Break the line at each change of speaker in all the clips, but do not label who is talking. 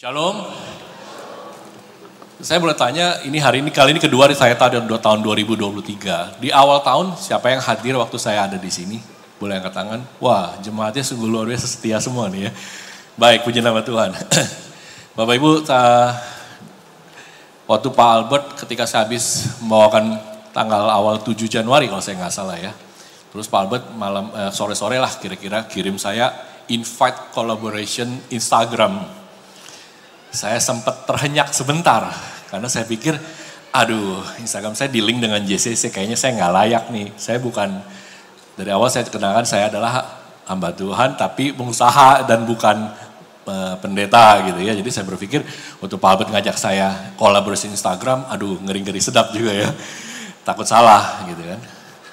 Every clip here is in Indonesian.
Shalom. Saya boleh tanya, ini hari ini kali ini kedua saya tahun tahun 2023. Di awal tahun siapa yang hadir waktu saya ada di sini? Boleh angkat tangan? Wah, jemaatnya sungguh luar biasa setia semua nih ya. Baik, puji nama Tuhan. Bapak Ibu, waktu Pak Albert ketika saya habis membawakan tanggal awal 7 Januari kalau saya nggak salah ya. Terus Pak Albert malam eh, sore-sore lah kira-kira kirim saya invite collaboration Instagram saya sempat terhenyak sebentar karena saya pikir aduh Instagram saya di link dengan JCC kayaknya saya nggak layak nih. Saya bukan dari awal saya kenalkan saya adalah hamba Tuhan tapi pengusaha dan bukan uh, pendeta gitu ya. Jadi saya berpikir untuk Pak Albert ngajak saya kolaborasi Instagram, aduh ngeri-ngeri sedap juga ya. Takut salah gitu kan.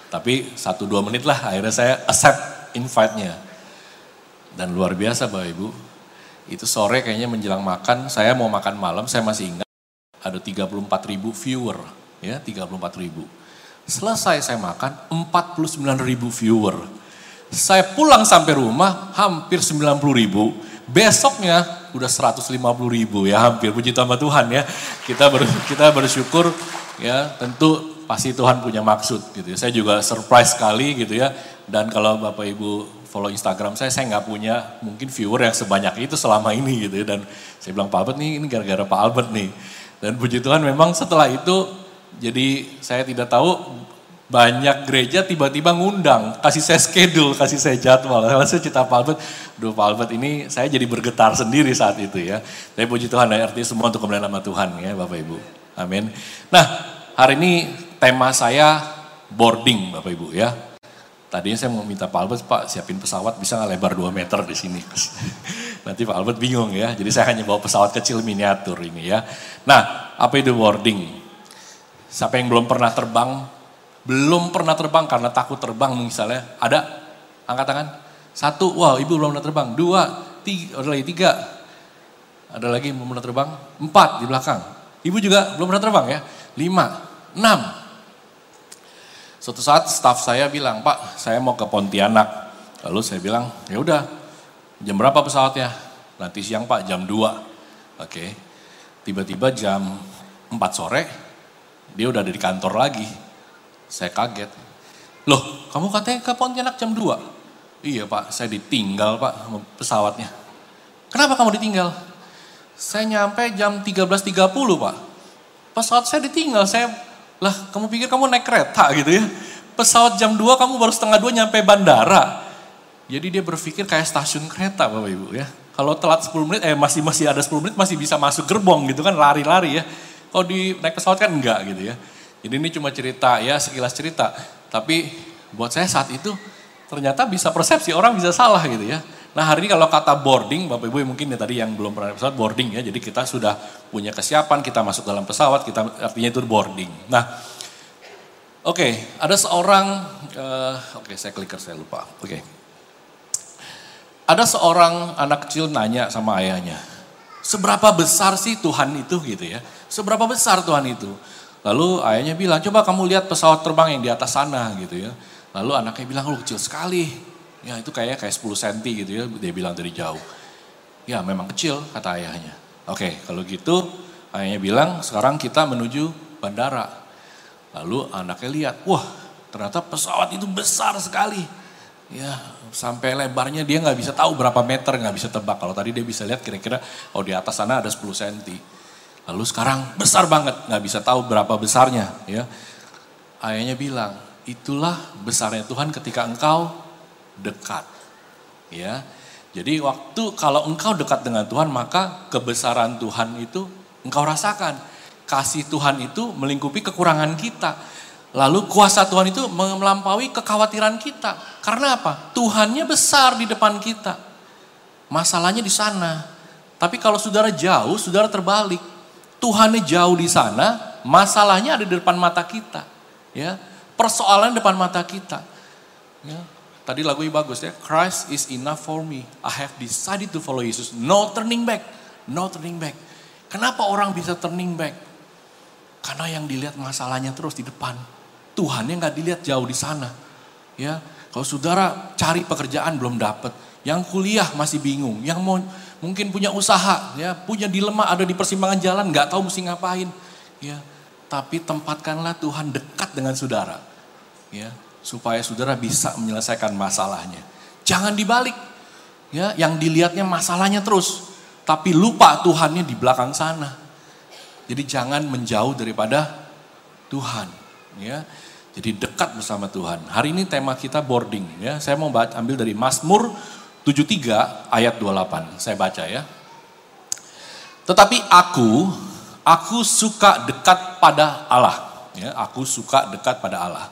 Tapi satu dua menit lah akhirnya saya accept invite-nya. Dan luar biasa Bapak Ibu, itu sore kayaknya menjelang makan, saya mau makan malam, saya masih ingat ada 34 ribu viewer, ya 34 ribu. Selesai saya makan, 49 ribu viewer. Saya pulang sampai rumah, hampir 90 ribu. Besoknya udah 150 ribu ya, hampir puji sama Tuhan ya. Kita ber, kita bersyukur ya, tentu pasti Tuhan punya maksud gitu ya. Saya juga surprise sekali gitu ya. Dan kalau Bapak Ibu follow Instagram saya, saya nggak punya mungkin viewer yang sebanyak itu selama ini gitu ya. Dan saya bilang Pak Albert nih, ini gara-gara Pak Albert nih. Dan puji Tuhan memang setelah itu, jadi saya tidak tahu banyak gereja tiba-tiba ngundang, kasih saya schedule, kasih saya jadwal. Saya cerita Pak Albert, duh Pak Albert ini saya jadi bergetar sendiri saat itu ya. Tapi puji Tuhan, artinya semua untuk kemuliaan nama Tuhan ya Bapak Ibu. Amin. Nah hari ini tema saya boarding Bapak Ibu ya. Tadinya saya mau minta Pak Albert, Pak siapin pesawat bisa nggak lebar 2 meter di sini. Nanti Pak Albert bingung ya, jadi saya hanya bawa pesawat kecil miniatur ini ya. Nah, apa itu boarding? Siapa yang belum pernah terbang, belum pernah terbang karena takut terbang misalnya, ada? Angkat tangan. Satu, wow ibu belum pernah terbang. Dua, tiga, ada lagi tiga. Ada lagi belum pernah terbang. Empat di belakang. Ibu juga belum pernah terbang ya. Lima, enam, Suatu saat staff saya bilang, Pak, saya mau ke Pontianak. Lalu saya bilang, ya udah, jam berapa pesawatnya? Nanti siang Pak, jam 2. Oke. Tiba-tiba jam 4 sore, dia udah ada di kantor lagi. Saya kaget. Loh, kamu katanya ke Pontianak jam 2? Iya Pak, saya ditinggal Pak pesawatnya. Kenapa kamu ditinggal? Saya nyampe jam 13.30 Pak. Pesawat saya ditinggal, saya lah kamu pikir kamu naik kereta gitu ya. Pesawat jam 2 kamu baru setengah 2 nyampe bandara. Jadi dia berpikir kayak stasiun kereta Bapak Ibu ya. Kalau telat 10 menit, eh masih masih ada 10 menit masih bisa masuk gerbong gitu kan lari-lari ya. Kalau di naik pesawat kan enggak gitu ya. Jadi ini cuma cerita ya sekilas cerita. Tapi buat saya saat itu ternyata bisa persepsi orang bisa salah gitu ya. Nah hari ini kalau kata boarding, Bapak Ibu mungkin ya tadi yang belum pernah pesawat boarding ya, jadi kita sudah punya kesiapan, kita masuk dalam pesawat, kita artinya itu boarding. Nah, oke, okay, ada seorang, uh, oke okay, saya clicker saya lupa, oke. Okay. Ada seorang anak kecil nanya sama ayahnya, seberapa besar sih Tuhan itu gitu ya, seberapa besar Tuhan itu. Lalu ayahnya bilang, coba kamu lihat pesawat terbang yang di atas sana gitu ya. Lalu anaknya bilang, lu kecil sekali. Ya itu kayaknya kayak 10 cm gitu ya, dia bilang dari jauh. Ya memang kecil kata ayahnya. Oke kalau gitu ayahnya bilang sekarang kita menuju bandara. Lalu anaknya lihat, wah ternyata pesawat itu besar sekali. Ya sampai lebarnya dia nggak bisa tahu berapa meter, nggak bisa tebak. Kalau tadi dia bisa lihat kira-kira oh di atas sana ada 10 cm. Lalu sekarang besar banget, nggak bisa tahu berapa besarnya. Ya, ayahnya bilang, itulah besarnya Tuhan ketika engkau dekat. Ya. Jadi waktu kalau engkau dekat dengan Tuhan maka kebesaran Tuhan itu engkau rasakan. Kasih Tuhan itu melingkupi kekurangan kita. Lalu kuasa Tuhan itu melampaui kekhawatiran kita. Karena apa? Tuhannya besar di depan kita. Masalahnya di sana. Tapi kalau saudara jauh, saudara terbalik. Tuhannya jauh di sana, masalahnya ada di depan mata kita. Ya, persoalan depan mata kita. Ya, Tadi lagu ini bagus ya. Christ is enough for me. I have decided to follow Jesus. No turning back. No turning back. Kenapa orang bisa turning back? Karena yang dilihat masalahnya terus di depan. Tuhan yang gak dilihat jauh di sana. Ya, kalau saudara cari pekerjaan belum dapat, yang kuliah masih bingung, yang mau mungkin punya usaha, ya, punya dilema, ada di persimpangan jalan, nggak tahu mesti ngapain, ya. Tapi tempatkanlah Tuhan dekat dengan saudara, ya, supaya saudara bisa menyelesaikan masalahnya. Jangan dibalik, ya, yang dilihatnya masalahnya terus, tapi lupa Tuhannya di belakang sana. Jadi jangan menjauh daripada Tuhan, ya. Jadi dekat bersama Tuhan. Hari ini tema kita boarding ya. Saya mau baca, ambil dari Mazmur 73 ayat 28. Saya baca ya. Tetapi aku, aku suka dekat pada Allah. Ya, aku suka dekat pada Allah.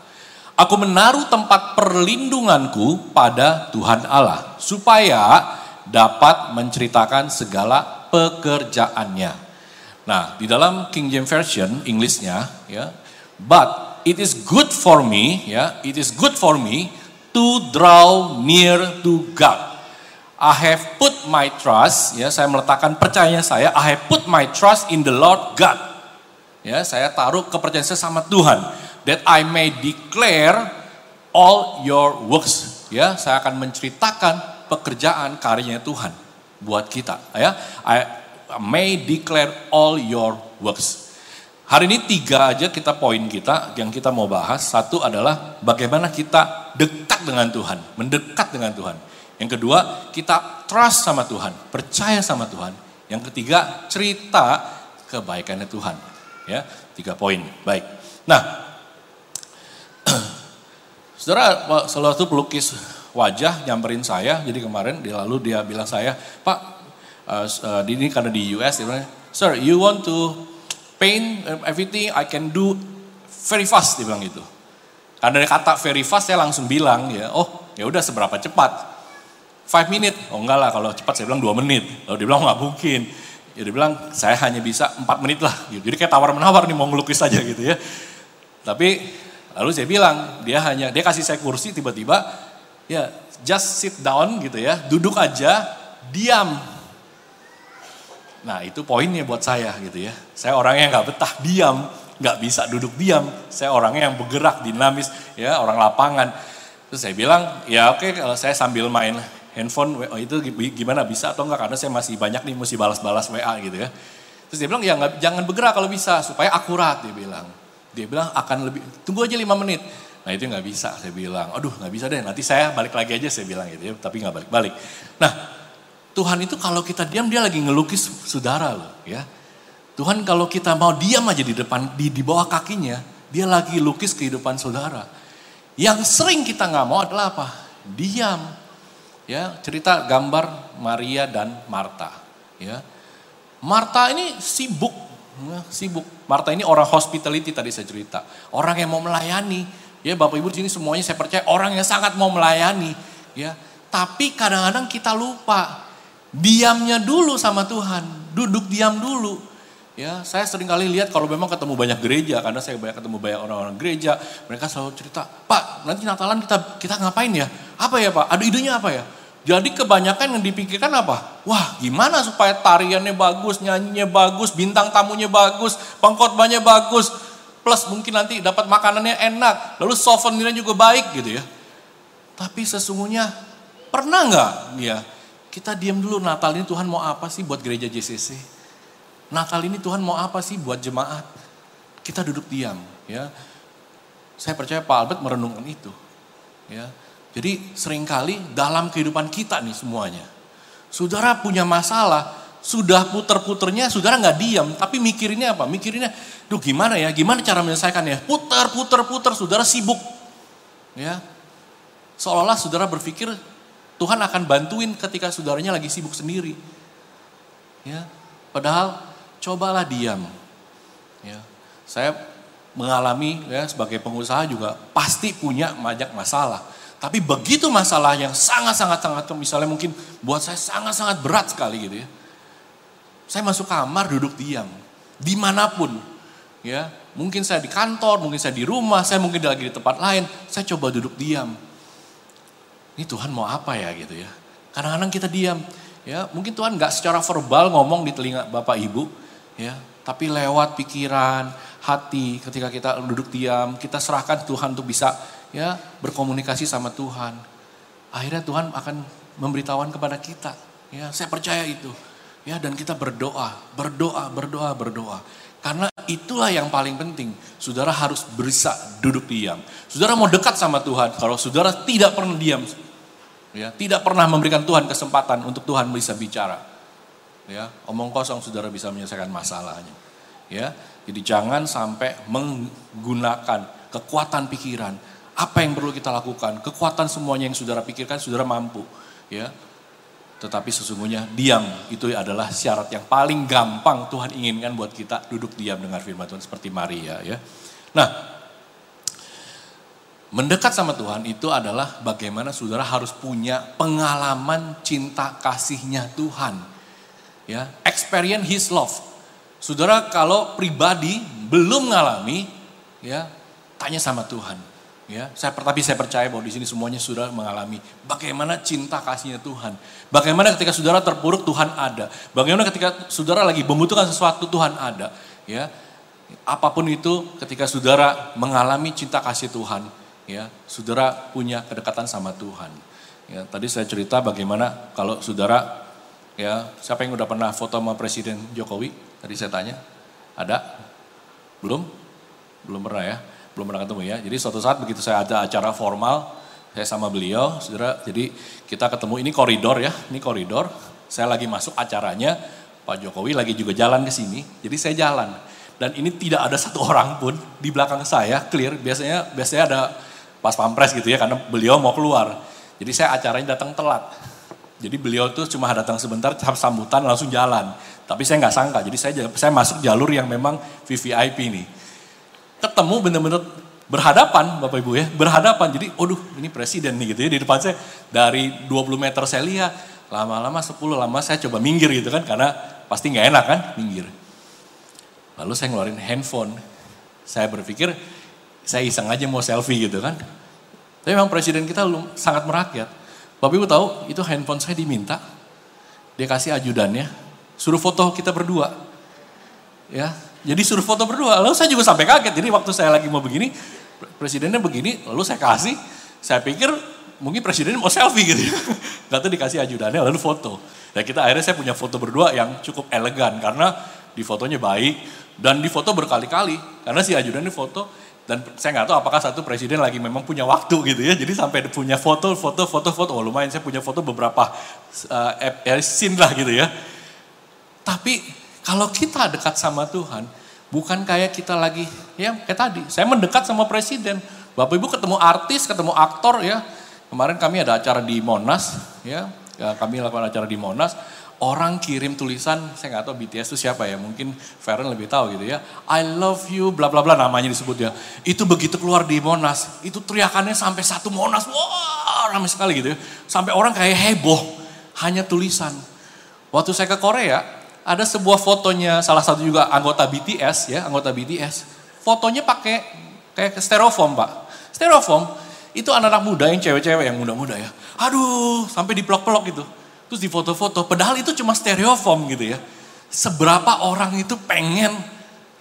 Aku menaruh tempat perlindunganku pada Tuhan Allah. Supaya dapat menceritakan segala pekerjaannya. Nah, di dalam King James Version, Inggrisnya, ya, but it is good for me, ya, it is good for me to draw near to God. I have put my trust, ya, saya meletakkan percaya saya, I have put my trust in the Lord God. Ya, saya taruh kepercayaan saya sama Tuhan, that I may declare all your works. Ya, saya akan menceritakan pekerjaan karyanya Tuhan buat kita. Ya, I may declare all your works. Hari ini tiga aja kita poin kita yang kita mau bahas. Satu adalah bagaimana kita dekat dengan Tuhan, mendekat dengan Tuhan. Yang kedua, kita trust sama Tuhan, percaya sama Tuhan. Yang ketiga, cerita kebaikannya Tuhan. Ya, tiga poin. Baik. Nah, saudara, salah satu pelukis wajah nyamperin saya. Jadi kemarin, lalu dia bilang saya, Pak, uh, uh, ini karena di US, dia bilang, Sir, you want to paint everything I can do very fast dia bilang gitu. Karena dari kata very fast saya langsung bilang ya, oh ya udah seberapa cepat? Five minute, oh enggak lah kalau cepat saya bilang dua menit. Lalu dia bilang nggak mungkin. Ya dia bilang saya hanya bisa empat menit lah. Gitu. Jadi kayak tawar menawar nih mau ngelukis aja gitu ya. Tapi lalu saya bilang dia hanya dia kasih saya kursi tiba-tiba ya just sit down gitu ya, duduk aja, diam Nah itu poinnya buat saya gitu ya. Saya orangnya nggak betah diam, nggak bisa duduk diam. Saya orangnya yang bergerak, dinamis, ya orang lapangan. Terus saya bilang, ya oke kalau saya sambil main handphone, oh, itu gimana bisa atau enggak? Karena saya masih banyak nih mesti balas-balas WA gitu ya. Terus dia bilang, ya gak, jangan bergerak kalau bisa, supaya akurat dia bilang. Dia bilang akan lebih, tunggu aja lima menit. Nah itu nggak bisa, saya bilang. Aduh nggak bisa deh, nanti saya balik lagi aja saya bilang gitu ya. Tapi nggak balik-balik. Nah Tuhan itu kalau kita diam dia lagi ngelukis saudara loh ya. Tuhan kalau kita mau diam aja di depan di, di bawah kakinya, dia lagi lukis kehidupan saudara. Yang sering kita nggak mau adalah apa? Diam. Ya, cerita gambar Maria dan Marta, ya. Marta ini sibuk, ya, sibuk. Marta ini orang hospitality tadi saya cerita. Orang yang mau melayani. Ya, Bapak Ibu di sini semuanya saya percaya orang yang sangat mau melayani, ya. Tapi kadang-kadang kita lupa Diamnya dulu sama Tuhan, duduk diam dulu. Ya, saya sering kali lihat kalau memang ketemu banyak gereja, karena saya banyak ketemu banyak orang-orang gereja, mereka selalu cerita, Pak, nanti Natalan kita kita ngapain ya? Apa ya Pak? Ada idenya apa ya? Jadi kebanyakan yang dipikirkan apa? Wah, gimana supaya tariannya bagus, nyanyinya bagus, bintang tamunya bagus, pengkhotbahnya bagus, plus mungkin nanti dapat makanannya enak, lalu souvenirnya juga baik gitu ya. Tapi sesungguhnya pernah nggak ya kita diam dulu Natal ini Tuhan mau apa sih buat gereja JCC? Natal ini Tuhan mau apa sih buat jemaat? Kita duduk diam ya. Saya percaya Pak Albert merenungkan itu. Ya. Jadi sering kali dalam kehidupan kita nih semuanya. Saudara punya masalah, sudah puter-puternya, saudara nggak diam, tapi mikirinnya apa? Mikirinnya, duh gimana ya, gimana cara menyelesaikannya? Putar, putar, putar, saudara sibuk. Ya, seolah-olah saudara berpikir Tuhan akan bantuin ketika saudaranya lagi sibuk sendiri. Ya, padahal cobalah diam. Ya, saya mengalami ya sebagai pengusaha juga pasti punya banyak masalah. Tapi begitu masalah yang sangat-sangat sangat misalnya mungkin buat saya sangat-sangat berat sekali gitu ya. Saya masuk kamar duduk diam. Di mana pun ya. Mungkin saya di kantor mungkin saya di rumah saya mungkin lagi di tempat lain saya coba duduk diam. Ini Tuhan mau apa ya gitu ya. Kadang-kadang kita diam, ya. Mungkin Tuhan nggak secara verbal ngomong di telinga Bapak Ibu, ya, tapi lewat pikiran, hati, ketika kita duduk diam, kita serahkan Tuhan untuk bisa ya berkomunikasi sama Tuhan. Akhirnya Tuhan akan memberitahuan kepada kita, Ya, saya percaya itu. Ya, dan kita berdoa, berdoa, berdoa, berdoa. Karena itulah yang paling penting. Saudara harus bisa duduk diam. Saudara mau dekat sama Tuhan. Kalau saudara tidak pernah diam, ya, tidak pernah memberikan Tuhan kesempatan untuk Tuhan bisa bicara. Ya, omong kosong saudara bisa menyelesaikan masalahnya. Ya, jadi jangan sampai menggunakan kekuatan pikiran. Apa yang perlu kita lakukan? Kekuatan semuanya yang saudara pikirkan, saudara mampu. Ya, tetapi sesungguhnya diam itu adalah syarat yang paling gampang Tuhan inginkan buat kita duduk diam dengar firman Tuhan seperti Maria ya. Nah, mendekat sama Tuhan itu adalah bagaimana saudara harus punya pengalaman cinta kasihnya Tuhan. Ya, experience his love. Saudara kalau pribadi belum mengalami ya, tanya sama Tuhan Ya, saya tapi saya percaya bahwa di sini semuanya sudah mengalami bagaimana cinta kasihnya Tuhan. Bagaimana ketika saudara terpuruk Tuhan ada. Bagaimana ketika saudara lagi membutuhkan sesuatu Tuhan ada. Ya, apa pun itu ketika saudara mengalami cinta kasih Tuhan, ya, saudara punya kedekatan sama Tuhan. Ya, tadi saya cerita bagaimana kalau saudara, ya, siapa yang udah pernah foto sama Presiden Jokowi? Tadi saya tanya, ada? Belum? Belum pernah ya? Belum pernah ketemu ya. Jadi suatu saat begitu saya ada acara formal, saya sama beliau, saudara, jadi kita ketemu, ini koridor ya, ini koridor. Saya lagi masuk acaranya, Pak Jokowi lagi juga jalan ke sini, jadi saya jalan. Dan ini tidak ada satu orang pun di belakang saya, clear, biasanya biasanya ada pas pampres gitu ya, karena beliau mau keluar. Jadi saya acaranya datang telat. Jadi beliau tuh cuma datang sebentar, sambutan langsung jalan. Tapi saya nggak sangka, jadi saya saya masuk jalur yang memang VVIP nih ketemu benar-benar berhadapan Bapak Ibu ya, berhadapan. Jadi, aduh ini presiden nih gitu ya di depan saya. Dari 20 meter saya lihat, lama-lama 10 lama saya coba minggir gitu kan, karena pasti nggak enak kan, minggir. Lalu saya ngeluarin handphone. Saya berpikir, saya iseng aja mau selfie gitu kan. Tapi memang presiden kita sangat merakyat. Bapak Ibu tahu, itu handphone saya diminta. Dia kasih ajudannya, suruh foto kita berdua. Ya, jadi suruh foto berdua. Lalu saya juga sampai kaget. Jadi waktu saya lagi mau begini, presidennya begini, lalu saya kasih. Saya pikir mungkin presiden mau selfie gitu ya. Gak tahu dikasih ajudannya lalu foto. Dan kita akhirnya saya punya foto berdua yang cukup elegan karena di fotonya baik dan di foto berkali-kali karena si ajudannya foto dan saya nggak tahu apakah satu presiden lagi memang punya waktu gitu ya jadi sampai punya foto foto foto foto oh lumayan saya punya foto beberapa uh, scene lah gitu ya tapi kalau kita dekat sama Tuhan, bukan kayak kita lagi, ya kayak tadi, saya mendekat sama presiden. Bapak Ibu ketemu artis, ketemu aktor ya. Kemarin kami ada acara di Monas, ya, ya kami lakukan acara di Monas. Orang kirim tulisan, saya nggak tahu BTS itu siapa ya, mungkin Feren lebih tahu gitu ya. I love you, bla bla bla namanya disebut ya. Itu begitu keluar di Monas, itu teriakannya sampai satu Monas, wah ramai sekali gitu ya. Sampai orang kayak heboh, hanya tulisan. Waktu saya ke Korea, ada sebuah fotonya salah satu juga anggota BTS ya, anggota BTS. Fotonya pakai kayak styrofoam, Pak. Styrofoam itu anak-anak muda yang cewek-cewek yang muda-muda ya. Aduh, sampai dipelok-pelok gitu. Terus di foto-foto, padahal itu cuma styrofoam gitu ya. Seberapa orang itu pengen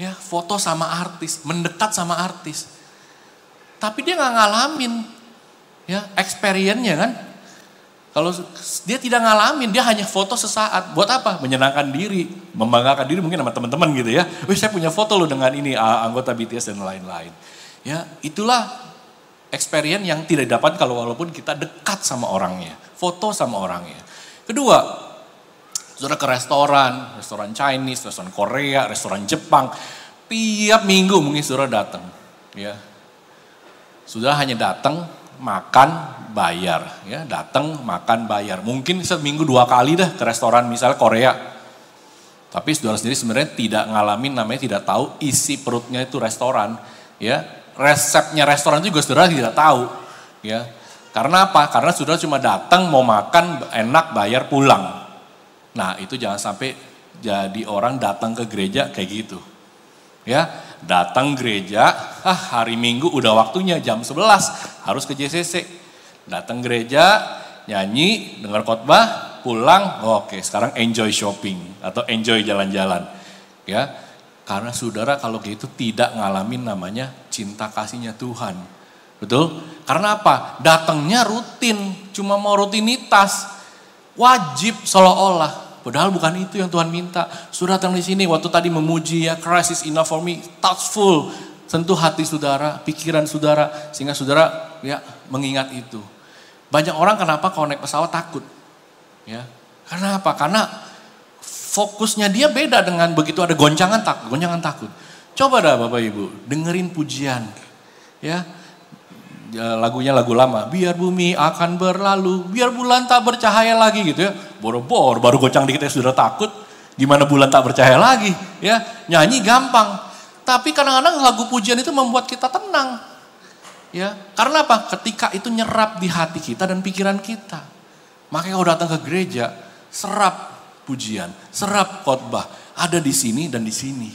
ya foto sama artis, mendekat sama artis. Tapi dia nggak ngalamin ya experience-nya kan. Kalau dia tidak ngalamin, dia hanya foto sesaat. Buat apa? Menyenangkan diri, membanggakan diri mungkin sama teman-teman gitu ya. Wih saya punya foto loh dengan ini anggota BTS dan lain-lain. Ya itulah experience yang tidak dapat kalau walaupun kita dekat sama orangnya. Foto sama orangnya. Kedua, sudah ke restoran, restoran Chinese, restoran Korea, restoran Jepang. Tiap minggu mungkin sudah datang. Ya, sudah hanya datang makan bayar. Ya datang makan bayar. Mungkin seminggu dua kali dah ke restoran misalnya Korea. Tapi saudara sendiri sebenarnya tidak ngalamin namanya tidak tahu isi perutnya itu restoran. Ya resepnya restoran juga saudara tidak tahu. Ya karena apa? Karena saudara cuma datang mau makan enak bayar pulang. Nah itu jangan sampai jadi orang datang ke gereja kayak gitu. Ya datang gereja, ah hari Minggu udah waktunya jam 11 harus ke JCC. Datang gereja, nyanyi, dengar khotbah, pulang, oh, oke sekarang enjoy shopping atau enjoy jalan-jalan. Ya, karena saudara kalau gitu tidak ngalamin namanya cinta kasihnya Tuhan. Betul? Karena apa? Datangnya rutin, cuma mau rutinitas. wajib seolah-olah. Padahal bukan itu yang Tuhan minta. Sudah datang di sini waktu tadi memuji ya, Christ is enough for me, touchful. Sentuh hati saudara, pikiran saudara, sehingga saudara ya mengingat itu. Banyak orang kenapa kalau naik pesawat takut? Ya, karena apa? Karena fokusnya dia beda dengan begitu ada goncangan takut, goncangan takut. Coba dah Bapak Ibu, dengerin pujian. Ya lagunya lagu lama. Biar bumi akan berlalu, biar bulan tak bercahaya lagi gitu ya. Boro-boro baru gocang dikit ya sudah takut. Gimana bulan tak bercahaya lagi? Ya, nyanyi gampang. Tapi kadang-kadang lagu pujian itu membuat kita tenang. Ya, karena apa? Ketika itu nyerap di hati kita dan pikiran kita. Makanya kalau datang ke gereja, serap pujian, serap khotbah, ada di sini dan di sini.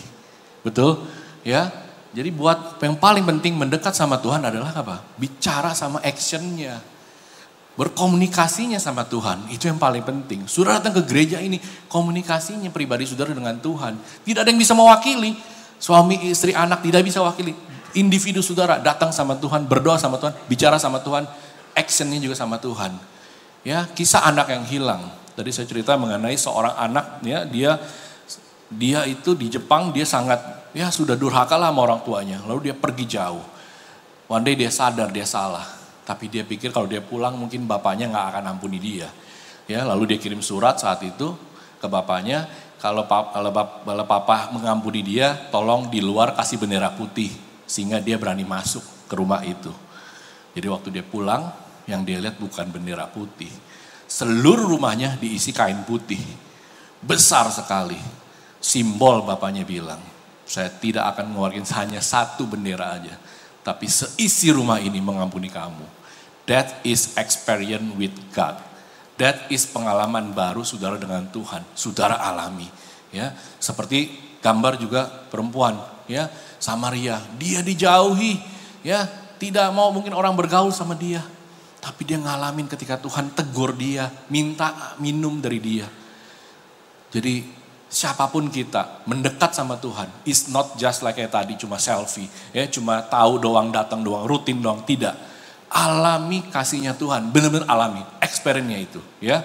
Betul? Ya. Jadi buat yang paling penting mendekat sama Tuhan adalah apa? Bicara sama actionnya. Berkomunikasinya sama Tuhan. Itu yang paling penting. Sudah datang ke gereja ini, komunikasinya pribadi saudara dengan Tuhan. Tidak ada yang bisa mewakili. Suami, istri, anak tidak bisa wakili. Individu saudara datang sama Tuhan, berdoa sama Tuhan, bicara sama Tuhan, actionnya juga sama Tuhan. Ya, kisah anak yang hilang. Tadi saya cerita mengenai seorang anak, ya, dia dia itu di Jepang dia sangat ya sudah durhaka lah sama orang tuanya. Lalu dia pergi jauh. One day dia sadar dia salah. Tapi dia pikir kalau dia pulang mungkin bapaknya nggak akan ampuni dia. Ya, lalu dia kirim surat saat itu ke bapaknya. Kalau, kalau papa mengampuni dia, tolong di luar kasih bendera putih. Sehingga dia berani masuk ke rumah itu. Jadi waktu dia pulang, yang dia lihat bukan bendera putih. Seluruh rumahnya diisi kain putih. Besar sekali simbol bapaknya bilang, saya tidak akan mengeluarkan hanya satu bendera aja, tapi seisi rumah ini mengampuni kamu. That is experience with God. That is pengalaman baru saudara dengan Tuhan, saudara alami. Ya, seperti gambar juga perempuan, ya, Samaria, dia dijauhi, ya, tidak mau mungkin orang bergaul sama dia. Tapi dia ngalamin ketika Tuhan tegur dia, minta minum dari dia. Jadi siapa pun kita mendekat sama Tuhan is not just like kayak tadi cuma selfie ya cuma tahu doang datang doang rutin doang tidak alami kasihnya Tuhan benar-benar alami experience itu ya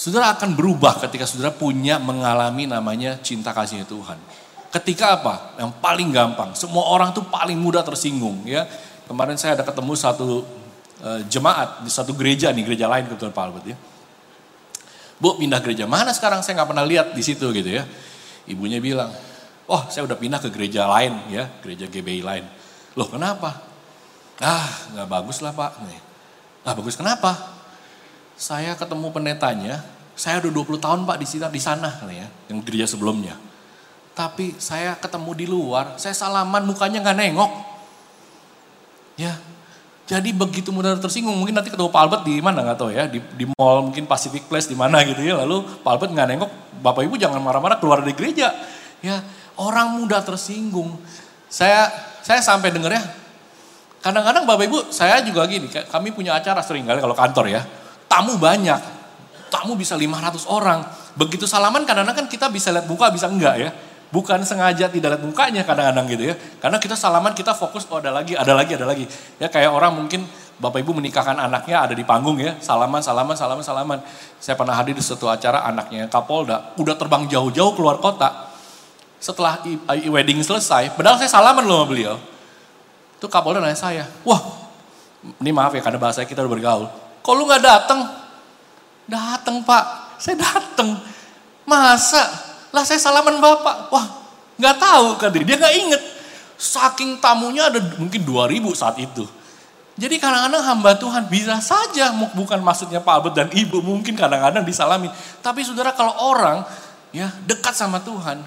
Saudara akan berubah ketika saudara punya mengalami namanya cinta kasihnya Tuhan. Ketika apa? Yang paling gampang. Semua orang tuh paling mudah tersinggung ya. Kemarin saya ada ketemu satu uh, jemaat di satu gereja nih, gereja lain kebetulan Pak Albert ya Bu pindah gereja mana sekarang saya nggak pernah lihat di situ gitu ya. Ibunya bilang, oh saya udah pindah ke gereja lain ya, gereja GBI lain. Loh kenapa? Ah nggak bagus lah pak. Ah bagus kenapa? Saya ketemu pendetanya, saya udah 20 tahun pak di sana, di sana ya, yang gereja sebelumnya. Tapi saya ketemu di luar, saya salaman mukanya nggak nengok. Ya, jadi begitu mudah tersinggung, mungkin nanti ketemu Pak Albert di mana nggak tahu ya, di, di mall mungkin Pacific Place di mana gitu ya. Lalu Pak Albert nggak nengok, Bapak Ibu jangan marah-marah keluar dari gereja. Ya, orang mudah tersinggung. Saya saya sampai denger ya, kadang-kadang Bapak Ibu saya juga gini, kami punya acara sering kali kalau kantor ya, tamu banyak, tamu bisa 500 orang. Begitu salaman kadang-kadang kan kita bisa lihat muka bisa enggak ya. Bukan sengaja tidak lihat mukanya kadang-kadang gitu ya. Karena kita salaman kita fokus oh ada lagi, ada lagi, ada lagi. Ya kayak orang mungkin Bapak Ibu menikahkan anaknya ada di panggung ya, salaman, salaman, salaman, salaman. Saya pernah hadir di satu acara anaknya Kapolda, udah terbang jauh-jauh keluar kota. Setelah wedding selesai, padahal saya salaman loh sama beliau. Itu Kapolda nanya saya, wah ini maaf ya karena bahasa kita udah bergaul. Kok lu gak dateng? Dateng pak, saya dateng. Masa lah saya salaman bapak. Wah nggak tahu kan dia nggak inget. Saking tamunya ada mungkin 2000 saat itu. Jadi kadang-kadang hamba Tuhan bisa saja bukan maksudnya Pak Albert dan Ibu mungkin kadang-kadang disalami. Tapi saudara kalau orang ya dekat sama Tuhan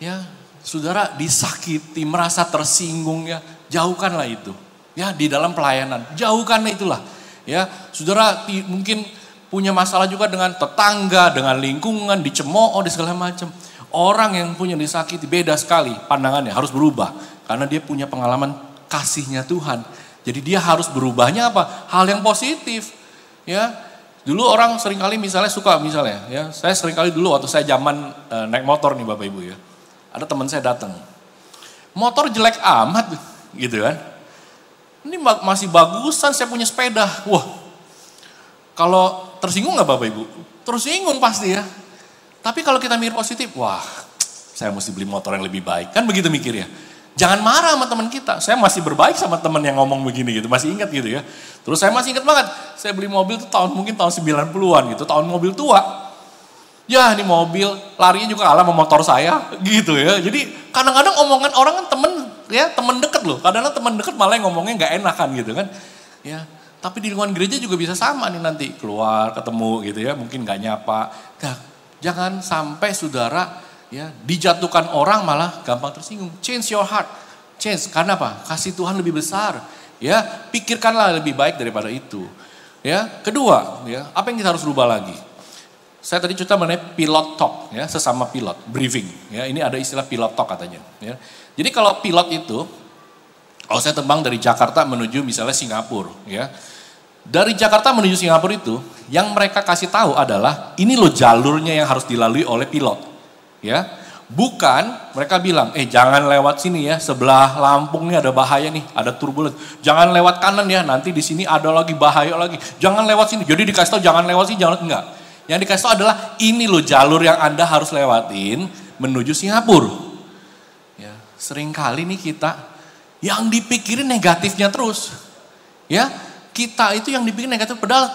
ya saudara disakiti, merasa tersinggung ya jauhkanlah itu. Ya di dalam pelayanan, jauhkanlah itulah. Ya, saudara mungkin punya masalah juga dengan tetangga, dengan lingkungan, dicemooh, di segala macam. Orang yang punya disakiti beda sekali pandangannya harus berubah karena dia punya pengalaman kasihnya Tuhan. Jadi dia harus berubahnya apa? Hal yang positif. Ya. Dulu orang sering kali misalnya suka misalnya ya, saya sering kali dulu waktu saya zaman e, naik motor nih Bapak Ibu ya. Ada teman saya datang. Motor jelek amat gitu kan. Ini masih bagusan saya punya sepeda. Wah, Kalau tersinggung nggak Bapak Ibu? Tersinggung pasti ya. Tapi kalau kita mikir positif, wah saya mesti beli motor yang lebih baik. Kan begitu mikir ya. Jangan marah sama teman kita. Saya masih berbaik sama teman yang ngomong begini gitu. Masih ingat gitu ya. Terus saya masih ingat banget. Saya beli mobil itu tahun mungkin tahun 90-an gitu. Tahun mobil tua. Ya ini mobil larinya juga kalah sama motor saya gitu ya. Jadi kadang-kadang omongan orang kan temen ya temen deket loh. Kadang-kadang temen deket malah yang ngomongnya nggak enakan gitu kan. Ya tapi di lingkungan gereja juga bisa sama nih nanti keluar ketemu gitu ya. Mungkin nggak nyapa. Nah, jangan sampai saudara ya dijatuhkan orang malah gampang tersinggung. Change your heart. Change karena apa? Kasih Tuhan lebih besar. Ya, pikirkanlah lebih baik daripada itu. Ya, kedua, ya, apa yang kita harus rubah lagi? Saya tadi cerita mengenai pilot talk, ya, sesama pilot, briefing. Ya, ini ada istilah pilot talk katanya. Ya. Jadi kalau pilot itu, kalau saya terbang dari Jakarta menuju misalnya Singapura, ya, dari Jakarta menuju Singapura itu, yang mereka kasih tahu adalah ini loh jalurnya yang harus dilalui oleh pilot, ya. Bukan mereka bilang, eh jangan lewat sini ya, sebelah Lampung nih ada bahaya nih, ada turbulence. Jangan lewat kanan ya, nanti di sini ada lagi bahaya lagi. Jangan lewat sini. Jadi dikasih tahu jangan lewat sini, jangan enggak yang dikasih tahu adalah ini loh jalur yang Anda harus lewatin menuju Singapura. Ya, sering kali nih kita yang dipikirin negatifnya terus. Ya, kita itu yang dipikirin negatif padahal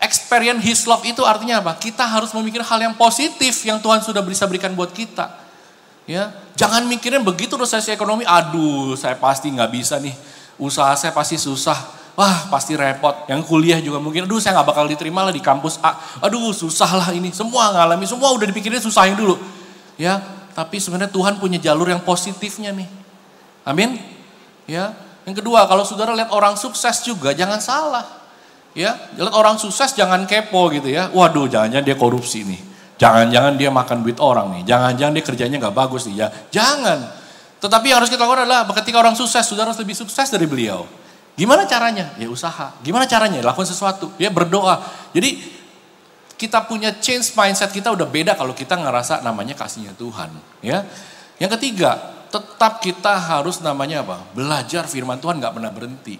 experience his love itu artinya apa? Kita harus memikir hal yang positif yang Tuhan sudah bisa berikan buat kita. Ya, jangan mikirin begitu resesi ekonomi, aduh saya pasti nggak bisa nih, usaha saya pasti susah wah pasti repot. Yang kuliah juga mungkin, aduh saya nggak bakal diterima lah di kampus A. Aduh susah lah ini, semua ngalami, semua udah dipikirin susahin dulu. Ya, tapi sebenarnya Tuhan punya jalur yang positifnya nih. Amin. Ya, yang kedua kalau saudara lihat orang sukses juga jangan salah. Ya, lihat orang sukses jangan kepo gitu ya. Waduh, jangan-jangan dia korupsi nih. Jangan-jangan dia makan duit orang nih. Jangan-jangan dia kerjanya nggak bagus nih. Ya, jangan. Tetapi yang harus kita lakukan adalah ketika orang sukses, saudara harus lebih sukses dari beliau. Gimana caranya? Ya usaha. Gimana caranya? Lakukan sesuatu. Ya berdoa. Jadi kita punya change mindset kita udah beda kalau kita ngerasa namanya kasihnya Tuhan. Ya. Yang ketiga, tetap kita harus namanya apa? Belajar firman Tuhan nggak pernah berhenti.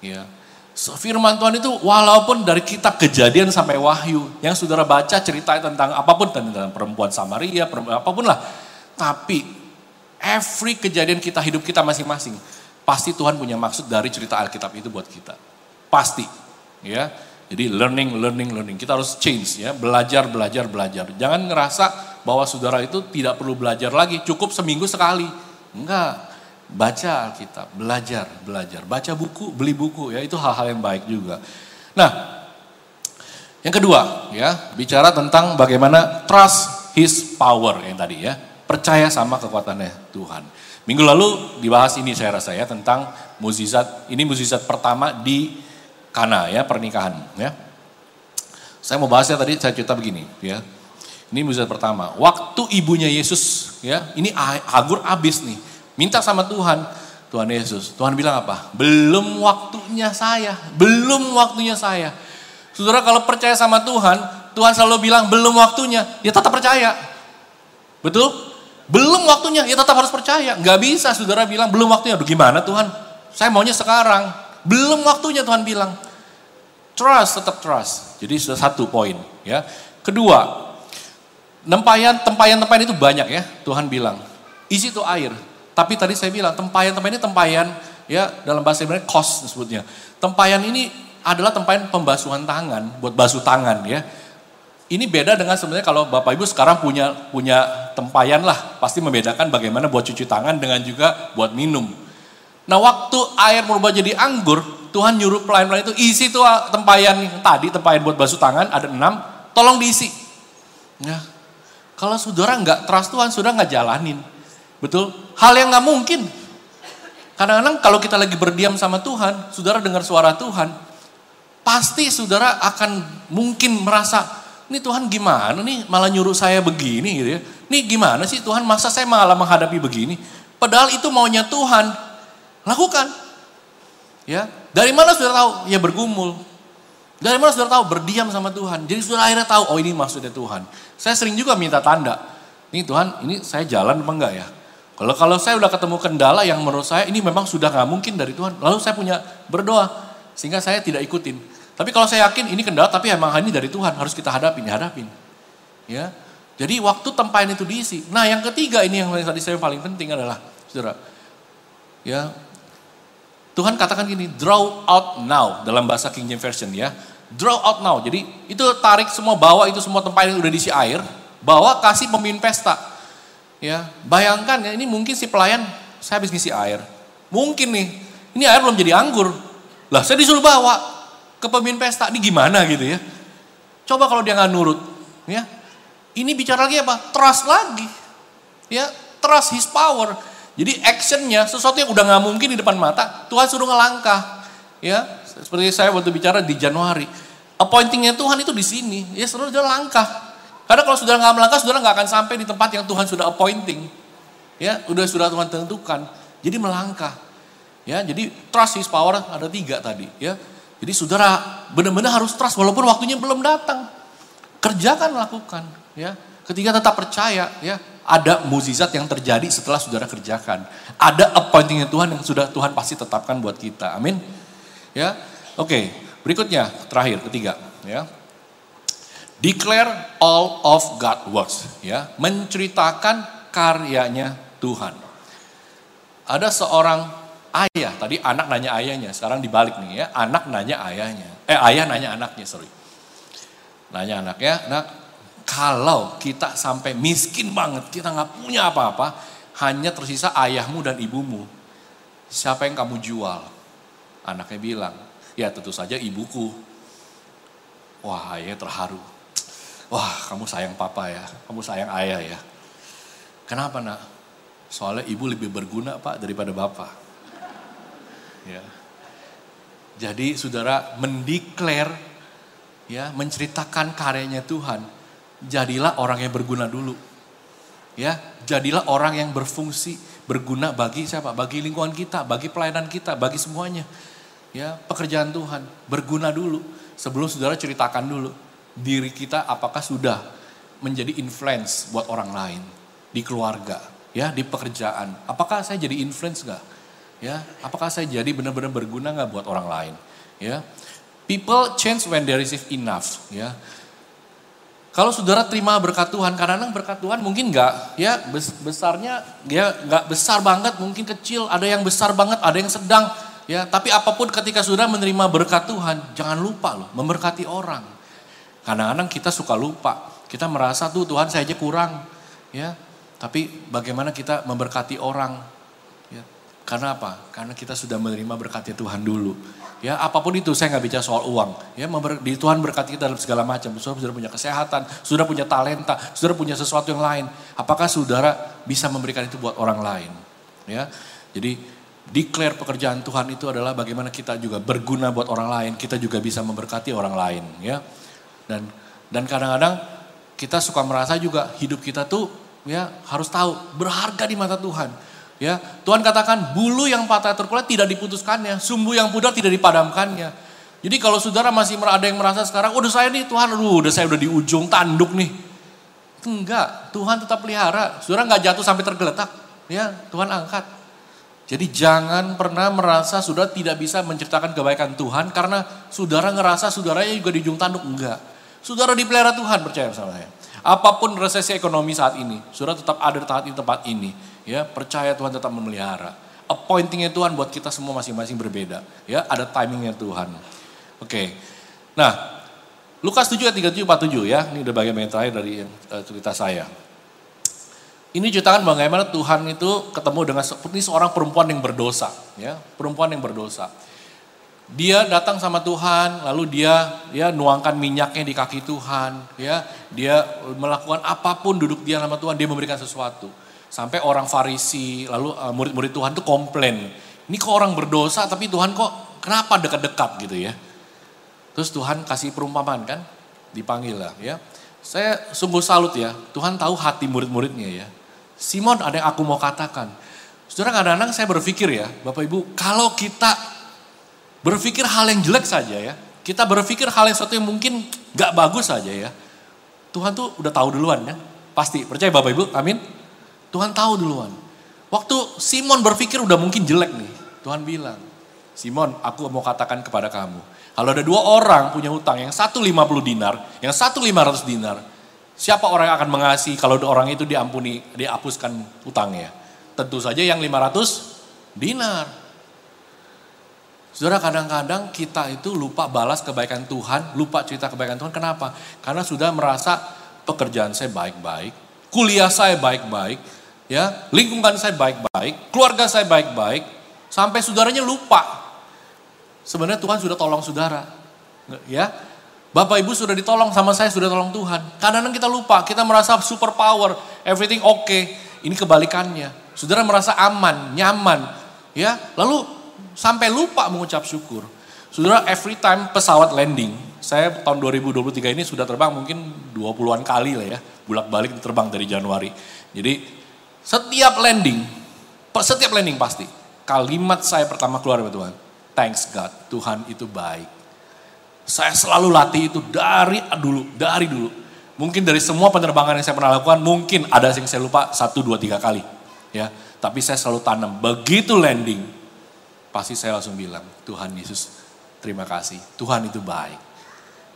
Ya. So, firman Tuhan itu walaupun dari kita kejadian sampai wahyu. Yang saudara baca cerita tentang apa pun. Tentang perempuan Samaria, perempuan, apa pun lah. Tapi every kejadian kita, hidup kita masing-masing Pasti Tuhan punya maksud dari cerita Alkitab itu buat kita. Pasti. Ya. Jadi learning, learning, learning. Kita harus change ya, belajar, belajar, belajar. Jangan ngerasa bahwa saudara itu tidak perlu belajar lagi, cukup seminggu sekali. Enggak. Baca Alkitab, belajar, belajar. Baca buku, beli buku ya, itu hal-hal yang baik juga. Nah, yang kedua ya, bicara tentang bagaimana trust his power yang tadi ya. Percaya sama kekuatannya Tuhan. Minggu lalu dibahas ini saya rasa ya tentang mukjizat. Ini mukjizat pertama di Kana ya pernikahan ya. Saya mau bahasnya tadi saya cerita begini ya. Ini mukjizat pertama. Waktu ibunya Yesus ya, ini Agur abis nih. Minta sama Tuhan, Tuhan Yesus. Tuhan bilang apa? Belum waktunya saya, belum waktunya saya. Saudara kalau percaya sama Tuhan, Tuhan selalu bilang belum waktunya, ya tetap percaya. Betul? Belum waktunya, ya tetap harus percaya. Gak bisa saudara bilang, belum waktunya. Aduh gimana Tuhan? Saya maunya sekarang. Belum waktunya Tuhan bilang. Trust, tetap trust. Jadi sudah satu poin. ya. Kedua, tempayan, tempayan, tempayan itu banyak ya. Tuhan bilang, isi itu air. Tapi tadi saya bilang, tempayan, tempayan ini tempayan, ya dalam bahasa Ibrani kos disebutnya. Tempayan ini adalah tempayan pembasuhan tangan, buat basuh tangan ya ini beda dengan sebenarnya kalau Bapak Ibu sekarang punya punya tempayan lah, pasti membedakan bagaimana buat cuci tangan dengan juga buat minum. Nah waktu air berubah jadi anggur, Tuhan nyuruh pelayan-pelayan itu isi tuh tempayan tadi, tempayan buat basuh tangan ada enam, tolong diisi. Ya. Kalau saudara nggak trust Tuhan, saudara nggak jalanin. Betul? Hal yang nggak mungkin. Kadang-kadang kalau kita lagi berdiam sama Tuhan, saudara dengar suara Tuhan, pasti saudara akan mungkin merasa, ini Tuhan gimana nih malah nyuruh saya begini gitu ya. Ini gimana sih Tuhan masa saya malah menghadapi begini. Padahal itu maunya Tuhan. Lakukan. Ya, dari mana sudah tahu? Ya bergumul. Dari mana sudah tahu? Berdiam sama Tuhan. Jadi sudah akhirnya tahu, oh ini maksudnya Tuhan. Saya sering juga minta tanda. Nih Tuhan, ini saya jalan apa enggak ya? Kalau kalau saya udah ketemu kendala yang menurut saya ini memang sudah nggak mungkin dari Tuhan. Lalu saya punya berdoa sehingga saya tidak ikutin. Tapi kalau saya yakin ini kendala tapi emang ini dari Tuhan harus kita hadapin, hadapin. Ya. Jadi waktu tempayan itu diisi. Nah, yang ketiga ini yang tadi saya paling penting adalah Saudara. Ya. Tuhan katakan gini, draw out now dalam bahasa King James Version ya. Draw out now. Jadi itu tarik semua bawa itu semua tempayan yang udah diisi air, bawa kasih pemimpin pesta. Ya, bayangkan ya ini mungkin si pelayan saya habis ngisi air. Mungkin nih, ini air belum jadi anggur. Lah saya disuruh bawa ke pemimpin pesta, ini gimana gitu ya. Coba kalau dia nggak nurut, ya ini bicara lagi apa? Trust lagi. Ya, trust his power. Jadi actionnya sesuatu yang udah nggak mungkin di depan mata, Tuhan suruh ngelangkah. Ya, seperti saya waktu bicara di Januari. Appointingnya Tuhan itu di sini. Ya, saudara sudah langkah. Karena kalau sudah nggak melangkah, saudara nggak akan sampai di tempat yang Tuhan sudah appointing. Ya, udah sudah Tuhan tentukan. Jadi melangkah. Ya, jadi trust his power ada tiga tadi. Ya, jadi saudara benar-benar harus trust walaupun waktunya belum datang. Kerjakan, lakukan ya. Ketiga tetap percaya, ya. Ada mukjizat yang terjadi setelah saudara kerjakan. Ada appointingnya Tuhan yang sudah Tuhan pasti tetapkan buat kita. Amin. Ya. Oke, berikutnya terakhir ketiga, ya. Declare all of God works, ya. Menceritakan karyanya Tuhan. Ada seorang ayah, tadi anak nanya ayahnya, sekarang dibalik nih ya, anak nanya ayahnya. Eh ayah nanya anaknya, sorry. Nanya anaknya, anak kalau kita sampai miskin banget, kita nggak punya apa-apa, hanya tersisa ayahmu dan ibumu. Siapa yang kamu jual? Anaknya bilang, ya tentu saja ibuku. Wah ayah terharu. Wah kamu sayang papa ya, kamu sayang ayah ya. Kenapa nak? Soalnya ibu lebih berguna pak daripada bapak. Ya. Jadi saudara mendeklar ya menceritakan karyanya Tuhan jadilah orang yang berguna dulu. Ya, jadilah orang yang berfungsi, berguna bagi siapa? Bagi lingkungan kita, bagi pelayanan kita, bagi semuanya. Ya, pekerjaan Tuhan, berguna dulu. Sebelum saudara ceritakan dulu, diri kita apakah sudah menjadi influence buat orang lain di keluarga, ya, di pekerjaan. Apakah saya jadi influence gak? Ya, apakah saya jadi benar-benar berguna gak buat orang lain? Ya, people change when they receive enough. Ya, kalau saudara terima berkat Tuhan, kadang-kadang berkat Tuhan mungkin enggak, ya besarnya ya enggak besar banget, mungkin kecil, ada yang besar banget, ada yang sedang, ya. Tapi apa pun ketika saudara menerima berkat Tuhan, jangan lupa loh memberkati orang. Kadang-kadang kita suka lupa, kita merasa tuh Tuhan saya aja kurang, ya. Tapi bagaimana kita memberkati orang, ya. Karena apa? Karena kita sudah menerima berkatnya Tuhan dulu. Ya, apa pun itu saya nggak bicara soal uang. Ya, di Tuhan berkati kita dalam segala macam. Saudara sudah punya kesehatan, sudah punya talenta, sudah punya sesuatu yang lain. Apakah saudara bisa memberikan itu buat orang lain? Ya, jadi declare pekerjaan Tuhan itu adalah bagaimana kita juga berguna buat orang lain. Kita juga bisa memberkati orang lain. Ya, dan dan kadang-kadang kita suka merasa juga hidup kita tuh ya harus tahu berharga di mata Tuhan. Ya, Tuhan katakan bulu yang patah terkulat tidak diputuskannya, sumbu yang pudar tidak dipadamkannya. Jadi kalau saudara masih ada yang merasa sekarang, udah saya nih Tuhan, aduh, udah saya udah di ujung tanduk nih. Enggak, Tuhan tetap pelihara. Saudara nggak jatuh sampai tergeletak, ya Tuhan angkat. Jadi jangan pernah merasa saudara tidak bisa menceritakan kebaikan Tuhan karena saudara ngerasa saudaranya juga di ujung tanduk. Enggak. Saudara dipelihara Tuhan, percaya sama saya. Apa pun resesi ekonomi saat ini, saudara tetap ada di tempat ini Ya, percaya Tuhan tetap memelihara. Appointingnya Tuhan buat kita semua masing-masing berbeda. Ya, ada timingnya Tuhan. Oke. Nah, Lukas 7 ayat 37 47 ya. Ini udah bagian yang terakhir dari uh, cerita saya. Ini ceritakan bagaimana Tuhan itu ketemu dengan seperti seorang perempuan yang berdosa, ya, perempuan yang berdosa. Dia datang sama Tuhan, lalu dia ya nuangkan minyaknya di kaki Tuhan, ya. Dia melakukan apa pun duduk dia sama Tuhan, dia memberikan sesuatu. Sampai orang Farisi, lalu uh, murid-murid Tuhan tuh komplain. Ini kok orang berdosa tapi Tuhan kok kenapa dekat-dekat gitu ya. Terus Tuhan kasih perumpamaan kan, dipanggil lah ya. Saya sungguh salut ya, Tuhan tahu hati murid-muridnya ya. Simon ada yang aku mau katakan. Saudara kadang-kadang saya berpikir ya, Bapak Ibu, kalau kita berpikir hal yang jelek saja ya, kita berpikir hal yang sesuatu yang mungkin gak bagus saja ya. Tuhan tuh udah tahu duluan kan, pasti. Percaya Bapak Ibu, amin. Tuhan tahu duluan. Waktu Simon berpikir udah mungkin jelek nih. Tuhan bilang, Simon aku mau katakan kepada kamu. Kalau ada dua orang punya hutang, yang satu 50 dinar, yang satu 500 dinar, siapa orang yang akan mengasihi kalau orang itu diampuni, dihapuskan hutangnya? Tentu saja yang 500 dinar. Saudara kadang-kadang kita itu lupa balas kebaikan Tuhan, lupa cerita kebaikan Tuhan. Kenapa? Karena sudah merasa pekerjaan saya baik-baik, kuliah saya baik-baik, ya lingkungan saya baik-baik, keluarga saya baik-baik, sampai saudaranya lupa Sebenarnya Tuhan sudah tolong saudara. Ya, Bapak Ibu sudah ditolong sama saya, sudah tolong Tuhan. Kadang-kadang kita lupa, kita merasa super power, everything oke. Okay. Ini kebalikannya. Saudara merasa aman, nyaman. ya. Lalu sampai lupa mengucap syukur. Saudara every time pesawat landing, saya tahun 2023 ini sudah terbang mungkin 20-an kali lah ya. Bulak balik terbang dari Januari. Jadi setiap landing, setiap landing pasti. Kalimat saya pertama keluar dari Tuhan Thanks God, Tuhan itu baik. Saya selalu latih itu dari dulu, dari dulu. Mungkin dari semua penerbangan yang saya pernah lakukan, mungkin ada yang saya lupa satu, dua, tiga kali. Ya, tapi saya selalu tanam. Begitu landing, pasti saya langsung bilang, Tuhan Yesus, terima kasih. Tuhan itu baik.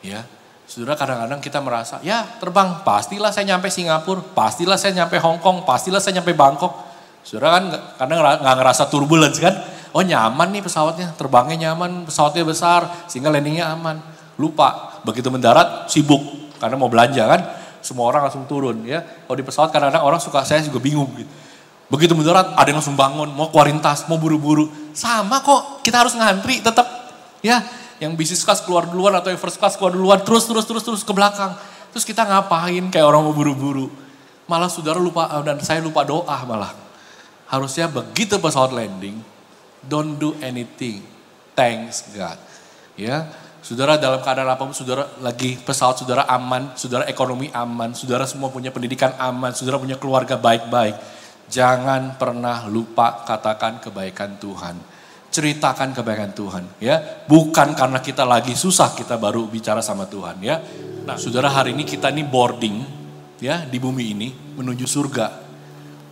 Ya, Saudara kadang-kadang kita merasa, ya terbang, pastilah saya nyampe Singapura, pastilah saya nyampe Hong Kong, pastilah saya nyampe Bangkok. Saudara kan kadang nggak ngerasa turbulence kan, oh nyaman nih pesawatnya, terbangnya nyaman, pesawatnya besar, sehingga landingnya aman. Lupa, begitu mendarat sibuk, karena mau belanja kan, semua orang langsung turun ya. Kalau di pesawat kadang-kadang orang suka, saya juga bingung gitu. Begitu mendarat ada yang langsung bangun, mau keluarin tas, mau buru-buru. Sama kok, kita harus ngantri tetap ya. Yang bisnis class keluar duluan atau yang first class keluar duluan, terus, terus, terus, terus ke belakang. Terus kita ngapain kayak orang mau buru-buru. Malah saudara lupa, dan saya lupa doa malah. Harusnya begitu pesawat landing, Don't do anything. Thanks God. Ya, saudara dalam keadaan apa pun, saudara lagi pesawat saudara aman, saudara ekonomi aman, saudara semua punya pendidikan aman, saudara punya keluarga baik-baik. Jangan pernah lupa katakan kebaikan Tuhan. Ceritakan kebaikan Tuhan, ya. Bukan karena kita lagi susah kita baru bicara sama Tuhan, ya. Nah, saudara hari ini kita ini boarding, ya, di bumi ini menuju surga.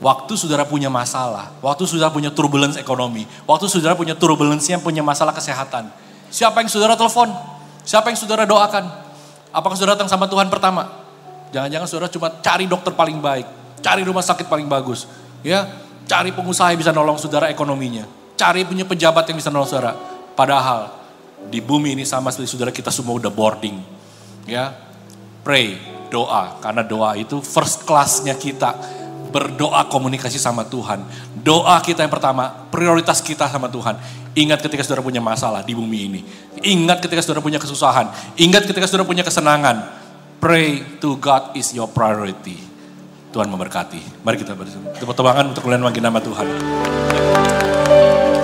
Waktu saudara punya masalah, waktu saudara punya turbulence ekonomi, waktu saudara punya turbulence yang punya masalah kesehatan. Siapa yang saudara telepon? Siapa yang saudara doakan? Apakah saudara datang sama Tuhan pertama? Jangan-jangan saudara cuma cari dokter paling baik, cari rumah sakit paling bagus, ya, cari pengusaha yang bisa nolong saudara ekonominya, cari punya pejabat yang bisa nolong saudara. Padahal di bumi ini sama seperti saudara kita semua udah boarding, ya. Pray, doa, karena doa itu first classnya kita berdoa komunikasi sama Tuhan. Doa kita yang pertama, prioritas kita sama Tuhan. Ingat ketika saudara punya masalah di bumi ini. Ingat ketika saudara punya kesusahan. Ingat ketika saudara punya kesenangan. Pray to God is your priority. Tuhan memberkati. Mari kita bersama. Tepuk tangan untuk kalian makin nama Tuhan.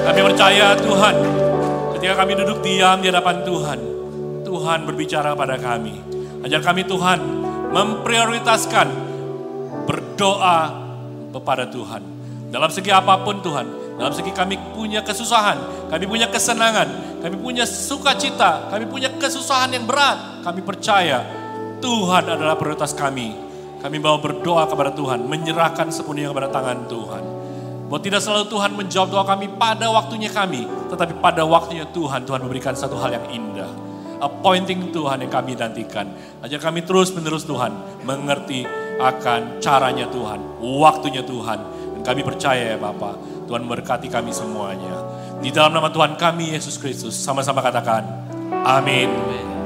Kami percaya Tuhan, ketika kami duduk diam di hadapan Tuhan, Tuhan berbicara pada kami. Ajar kami Tuhan memprioritaskan berdoa kepada Tuhan. Dalam segi apa pun Tuhan, dalam segi kami punya kesusahan, kami punya kesenangan, kami punya sukacita, kami punya kesusahan yang berat, kami percaya Tuhan adalah prioritas kami. Kami mau berdoa kepada Tuhan, menyerahkan sepenuhnya kepada tangan Tuhan. Bahwa tidak selalu Tuhan menjawab doa kami pada waktunya kami, tetapi pada waktunya Tuhan, Tuhan memberikan satu hal yang indah. Appointing Tuhan yang kami nantikan. Ajar kami terus menerus Tuhan mengerti akan caranya Tuhan, waktunya Tuhan. Dan kami percaya ya Bapak, Tuhan memberkati kami semuanya. Di dalam nama Tuhan kami, Yesus Kristus, sama-sama katakan, amin. amin.